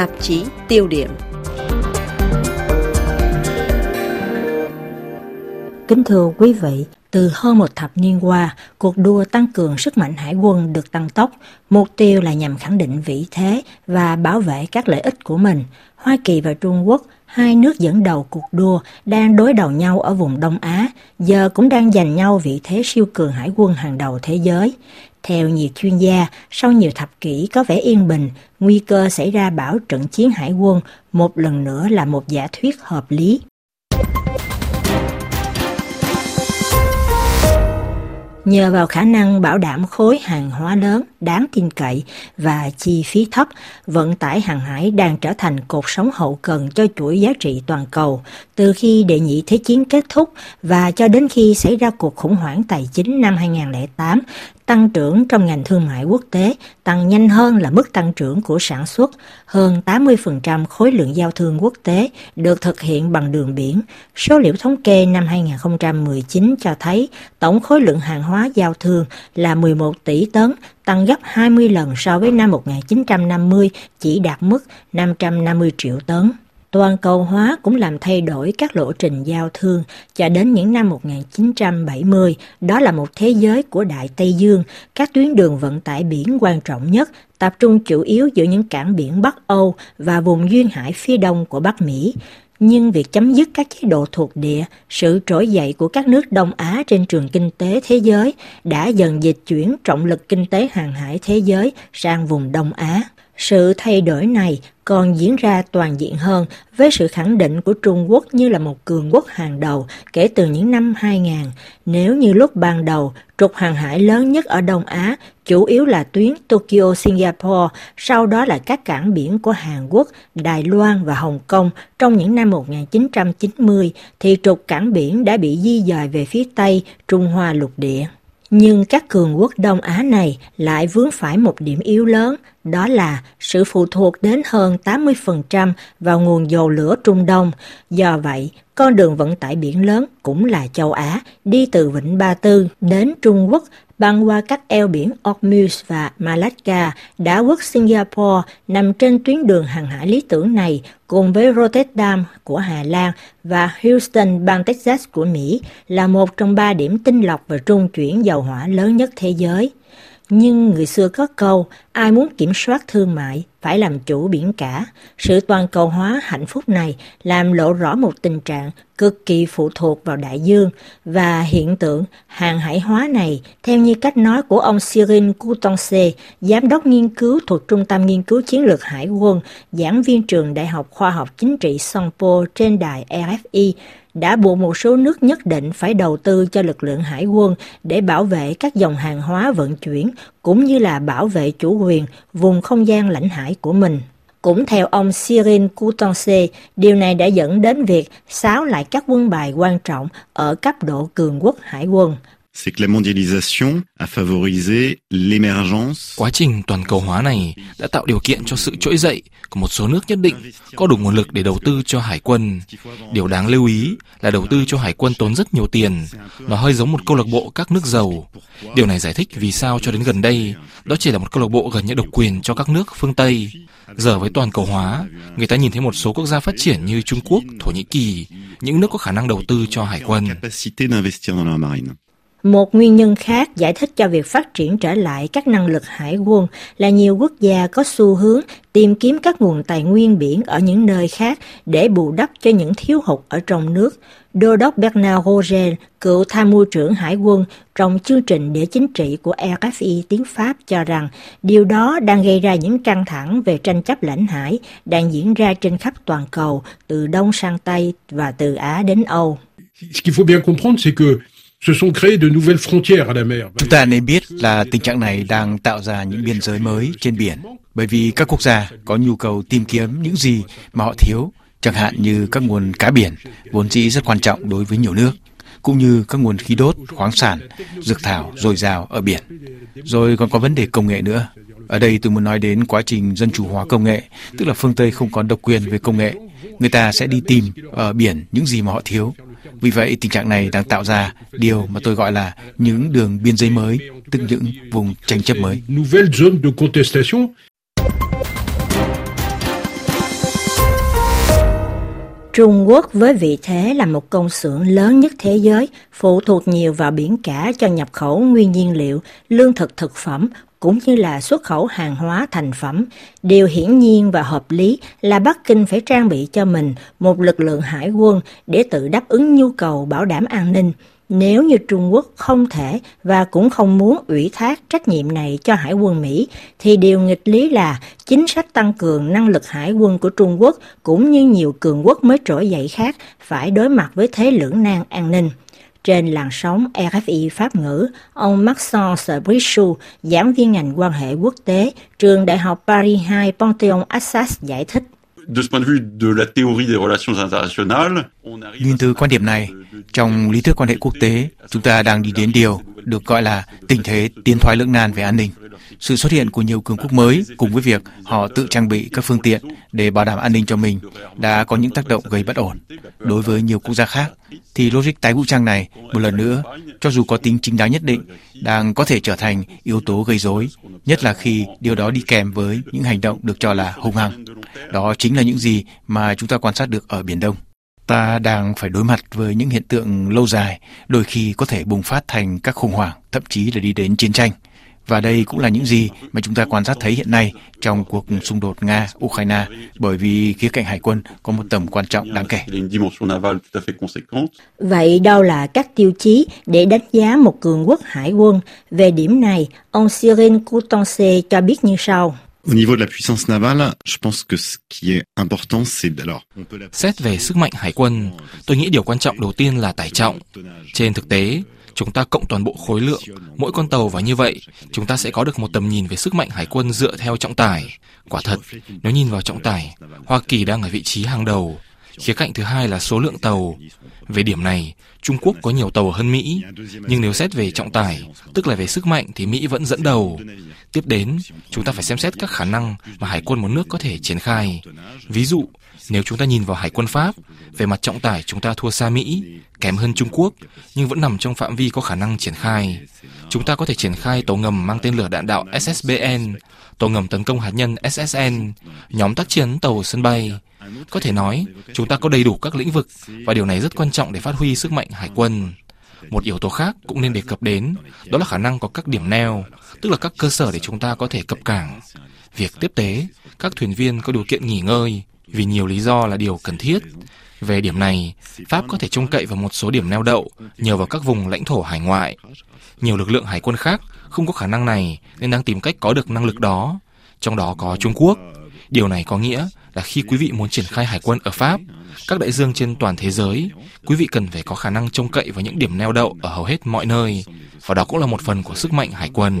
tạp chí tiêu điểm. Kính thưa quý vị, từ hơn một thập niên qua, cuộc đua tăng cường sức mạnh hải quân được tăng tốc, mục tiêu là nhằm khẳng định vị thế và bảo vệ các lợi ích của mình. Hoa Kỳ và Trung Quốc, hai nước dẫn đầu cuộc đua, đang đối đầu nhau ở vùng Đông Á, giờ cũng đang giành nhau vị thế siêu cường hải quân hàng đầu thế giới. Theo nhiều chuyên gia, sau nhiều thập kỷ có vẻ yên bình, nguy cơ xảy ra bão trận chiến hải quân một lần nữa là một giả thuyết hợp lý. Nhờ vào khả năng bảo đảm khối hàng hóa lớn, đáng tin cậy và chi phí thấp, vận tải hàng hải đang trở thành cột sống hậu cần cho chuỗi giá trị toàn cầu, từ khi đệ nhị thế chiến kết thúc và cho đến khi xảy ra cuộc khủng hoảng tài chính năm 2008, tăng trưởng trong ngành thương mại quốc tế tăng nhanh hơn là mức tăng trưởng của sản xuất. Hơn 80% khối lượng giao thương quốc tế được thực hiện bằng đường biển. Số liệu thống kê năm 2019 cho thấy tổng khối lượng hàng hóa giao thương là 11 tỷ tấn, tăng gấp 20 lần so với năm 1950 chỉ đạt mức 550 triệu tấn. Toàn cầu hóa cũng làm thay đổi các lộ trình giao thương cho đến những năm 1970. Đó là một thế giới của Đại Tây Dương, các tuyến đường vận tải biển quan trọng nhất tập trung chủ yếu giữa những cảng biển Bắc Âu và vùng duyên hải phía đông của Bắc Mỹ. Nhưng việc chấm dứt các chế độ thuộc địa, sự trỗi dậy của các nước Đông Á trên trường kinh tế thế giới đã dần dịch chuyển trọng lực kinh tế hàng hải thế giới sang vùng Đông Á. Sự thay đổi này còn diễn ra toàn diện hơn với sự khẳng định của Trung Quốc như là một cường quốc hàng đầu kể từ những năm 2000. Nếu như lúc ban đầu, trục hàng hải lớn nhất ở Đông Á chủ yếu là tuyến Tokyo-Singapore, sau đó là các cảng biển của Hàn Quốc, Đài Loan và Hồng Kông trong những năm 1990, thì trục cảng biển đã bị di dời về phía Tây Trung Hoa lục địa. Nhưng các cường quốc Đông Á này lại vướng phải một điểm yếu lớn, đó là sự phụ thuộc đến hơn 80% vào nguồn dầu lửa Trung Đông. Do vậy, con đường vận tải biển lớn cũng là châu Á, đi từ Vịnh Ba Tư đến Trung Quốc băng qua các eo biển Ormuz và Malacca, đảo quốc Singapore nằm trên tuyến đường hàng hải lý tưởng này cùng với Rotterdam của Hà Lan và Houston, bang Texas của Mỹ là một trong ba điểm tinh lọc và trung chuyển dầu hỏa lớn nhất thế giới. Nhưng người xưa có câu, ai muốn kiểm soát thương mại phải làm chủ biển cả. Sự toàn cầu hóa hạnh phúc này làm lộ rõ một tình trạng cực kỳ phụ thuộc vào đại dương và hiện tượng hàng hải hóa này theo như cách nói của ông Cyril Coutonce, giám đốc nghiên cứu thuộc Trung tâm Nghiên cứu Chiến lược Hải quân, giảng viên trường Đại học Khoa học Chính trị Songpo trên đài RFI, đã buộc một số nước nhất định phải đầu tư cho lực lượng hải quân để bảo vệ các dòng hàng hóa vận chuyển cũng như là bảo vệ chủ quyền vùng không gian lãnh hải của mình. Cũng theo ông Cyril Coutonce, điều này đã dẫn đến việc xáo lại các quân bài quan trọng ở cấp độ cường quốc hải quân c'est que la mondialisation a favorisé l'émergence. Quá trình toàn cầu hóa này đã tạo điều kiện cho sự trỗi dậy của một số nước nhất định có đủ nguồn lực để đầu tư cho hải quân. Điều đáng lưu ý là đầu tư cho hải quân tốn rất nhiều tiền. Nó hơi giống một câu lạc bộ các nước giàu. Điều này giải thích vì sao cho đến gần đây, đó chỉ là một câu lạc bộ gần như độc quyền cho các nước phương Tây. Giờ với toàn cầu hóa, người ta nhìn thấy một số quốc gia phát triển như Trung Quốc, Thổ Nhĩ Kỳ, những nước có khả năng đầu tư cho hải quân. Một nguyên nhân khác giải thích cho việc phát triển trở lại các năng lực hải quân là nhiều quốc gia có xu hướng tìm kiếm các nguồn tài nguyên biển ở những nơi khác để bù đắp cho những thiếu hụt ở trong nước. Đô đốc Bernard Roger, cựu tham mưu trưởng hải quân trong chương trình địa chính trị của RFI tiếng Pháp cho rằng điều đó đang gây ra những căng thẳng về tranh chấp lãnh hải đang diễn ra trên khắp toàn cầu, từ Đông sang Tây và từ Á đến Âu. Ce qu'il faut bien comprendre, c'est que se sont créées de nouvelles frontières à la mer. Chúng ta nên biết là tình trạng này đang tạo ra những biên giới mới trên biển, bởi vì các quốc gia có nhu cầu tìm kiếm những gì mà họ thiếu, chẳng hạn như các nguồn cá biển, vốn dĩ rất quan trọng đối với nhiều nước, cũng như các nguồn khí đốt, khoáng sản, dược thảo dồi dào ở biển. Rồi còn có vấn đề công nghệ nữa. Ở đây tôi muốn nói đến quá trình dân chủ hóa công nghệ, tức là phương Tây không còn độc quyền về công nghệ. Người ta sẽ đi tìm ở biển những gì mà họ thiếu vì vậy, tình trạng này đang tạo ra điều mà tôi gọi là những đường biên giới mới, tức những vùng tranh chấp mới. Trung Quốc với vị thế là một công xưởng lớn nhất thế giới, phụ thuộc nhiều vào biển cả cho nhập khẩu nguyên nhiên liệu, lương thực thực phẩm, cũng như là xuất khẩu hàng hóa thành phẩm. Điều hiển nhiên và hợp lý là Bắc Kinh phải trang bị cho mình một lực lượng hải quân để tự đáp ứng nhu cầu bảo đảm an ninh. Nếu như Trung Quốc không thể và cũng không muốn ủy thác trách nhiệm này cho Hải quân Mỹ, thì điều nghịch lý là chính sách tăng cường năng lực hải quân của Trung Quốc cũng như nhiều cường quốc mới trỗi dậy khác phải đối mặt với thế lưỡng nan an ninh. Trên làn sóng RFI Pháp ngữ, ông Maxence Sabrichou, giảng viên ngành quan hệ quốc tế, trường Đại học Paris 2 Panthéon Assas giải thích. De ce point de vue de la théorie des relations internationales, Nhìn từ quan điểm này, trong lý thuyết quan hệ quốc tế, chúng ta đang đi đến điều được gọi là tình thế tiến thoái lưỡng nan về an ninh. Sự xuất hiện của nhiều cường quốc mới cùng với việc họ tự trang bị các phương tiện để bảo đảm an ninh cho mình đã có những tác động gây bất ổn. Đối với nhiều quốc gia khác, thì logic tái vũ trang này, một lần nữa, cho dù có tính chính đáng nhất định, đang có thể trở thành yếu tố gây rối, nhất là khi điều đó đi kèm với những hành động được cho là hung hăng. Đó chính là những gì mà chúng ta quan sát được ở Biển Đông. Ta đang phải đối mặt với những hiện tượng lâu dài, đôi khi có thể bùng phát thành các khủng hoảng, thậm chí là đi đến chiến tranh. Và đây cũng là những gì mà chúng ta quan sát thấy hiện nay trong cuộc xung đột Nga-Ukraine, bởi vì khía cạnh hải quân có một tầm quan trọng đáng kể. à. Vậy đâu là các tiêu chí để đánh giá một cường quốc hải quân? Về điểm này, ông Cyril Coutonce cho biết như sau. Au niveau de la puissance navale, je pense que ce qui est important, c'est alors. on peut la- Xét về sức mạnh hải quân, tôi nghĩ điều quan trọng đầu tiên là tải trọng. Trên thực tế, chúng ta cộng toàn bộ khối lượng, mỗi con tàu và như vậy, chúng ta sẽ có được một tầm nhìn về sức mạnh hải quân dựa theo trọng tải. Quả thật, nếu nhìn vào trọng tải, Hoa Kỳ đang ở vị trí hàng đầu. Khía cạnh thứ hai là số lượng tàu. Về điểm này, Trung Quốc có nhiều tàu hơn Mỹ, nhưng nếu xét về trọng tải, tức là về sức mạnh thì Mỹ vẫn dẫn đầu. Tiếp đến, chúng ta phải xem xét các khả năng mà hải quân một nước có thể triển khai. Ví dụ, nếu chúng ta nhìn vào hải quân Pháp, về mặt trọng tải chúng ta thua xa Mỹ, kém hơn Trung Quốc, nhưng vẫn nằm trong phạm vi có khả năng triển khai. Chúng ta có thể triển khai tàu ngầm mang tên lửa đạn đạo SSBN, tàu ngầm tấn công hạt nhân SSN, nhóm tác chiến tàu sân bay. Có thể nói, chúng ta có đầy đủ các lĩnh vực và điều này rất quan trọng để phát huy sức mạnh hải quân. Một yếu tố khác cũng nên đề cập đến, đó là khả năng có các điểm neo, tức là các cơ sở để chúng ta có thể cập cảng. Việc tiếp tế, các thuyền viên có điều kiện nghỉ ngơi, vì nhiều lý do là điều cần thiết. Về điểm này, Pháp có thể trông cậy vào một số điểm neo đậu nhờ vào các vùng lãnh thổ hải ngoại. Nhiều lực lượng hải quân khác không có khả năng này nên đang tìm cách có được năng lực đó, trong đó có Trung Quốc. Điều này có nghĩa là khi quý vị muốn triển khai hải quân ở Pháp, các đại dương trên toàn thế giới, quý vị cần phải có khả năng trông cậy vào những điểm neo đậu ở hầu hết mọi nơi. Và đó cũng là một phần của sức mạnh hải quân.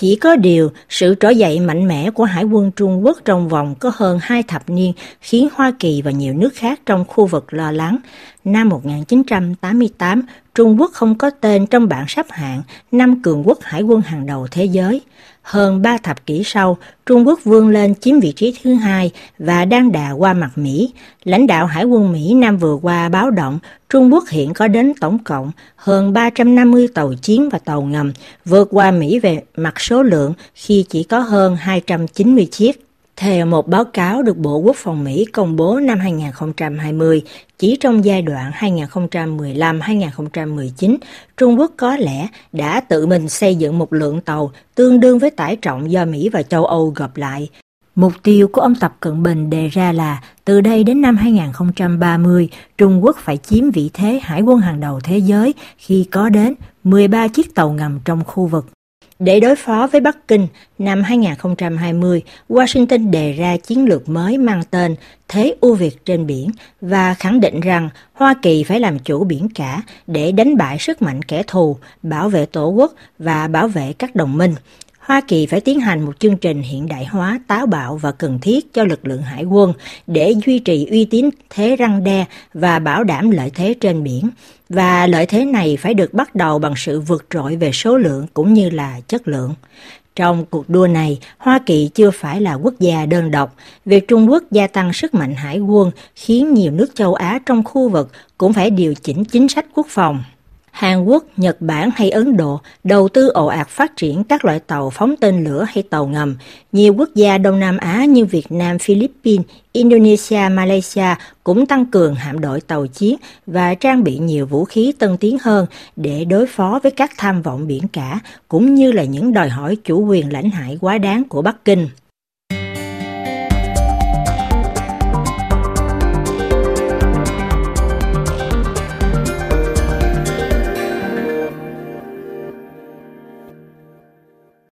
Chỉ có điều, sự trỗi dậy mạnh mẽ của Hải quân Trung Quốc trong vòng có hơn hai thập niên khiến Hoa Kỳ và nhiều nước khác trong khu vực lo lắng. Năm 1988, Trung Quốc không có tên trong bảng xếp hạng năm cường quốc hải quân hàng đầu thế giới. Hơn ba thập kỷ sau, Trung Quốc vươn lên chiếm vị trí thứ hai và đang đà qua mặt Mỹ. Lãnh đạo Hải quân Mỹ năm vừa qua báo động Trung Quốc hiện có đến tổng cộng hơn 350 tàu chiến và tàu ngầm, vượt qua Mỹ về mặt số lượng khi chỉ có hơn 290 chiếc. Theo một báo cáo được Bộ Quốc phòng Mỹ công bố năm 2020, chỉ trong giai đoạn 2015-2019, Trung Quốc có lẽ đã tự mình xây dựng một lượng tàu tương đương với tải trọng do Mỹ và châu Âu gộp lại. Mục tiêu của ông Tập Cận Bình đề ra là từ đây đến năm 2030, Trung Quốc phải chiếm vị thế hải quân hàng đầu thế giới khi có đến 13 chiếc tàu ngầm trong khu vực. Để đối phó với Bắc Kinh, năm 2020, Washington đề ra chiến lược mới mang tên Thế ưu việt trên biển và khẳng định rằng Hoa Kỳ phải làm chủ biển cả để đánh bại sức mạnh kẻ thù, bảo vệ tổ quốc và bảo vệ các đồng minh. Hoa Kỳ phải tiến hành một chương trình hiện đại hóa táo bạo và cần thiết cho lực lượng hải quân để duy trì uy tín thế răng đe và bảo đảm lợi thế trên biển. Và lợi thế này phải được bắt đầu bằng sự vượt trội về số lượng cũng như là chất lượng. Trong cuộc đua này, Hoa Kỳ chưa phải là quốc gia đơn độc. Việc Trung Quốc gia tăng sức mạnh hải quân khiến nhiều nước châu Á trong khu vực cũng phải điều chỉnh chính sách quốc phòng. Hàn Quốc, Nhật Bản hay Ấn Độ đầu tư ồ ạt phát triển các loại tàu phóng tên lửa hay tàu ngầm. Nhiều quốc gia Đông Nam Á như Việt Nam, Philippines, Indonesia, Malaysia cũng tăng cường hạm đội tàu chiến và trang bị nhiều vũ khí tân tiến hơn để đối phó với các tham vọng biển cả cũng như là những đòi hỏi chủ quyền lãnh hải quá đáng của Bắc Kinh.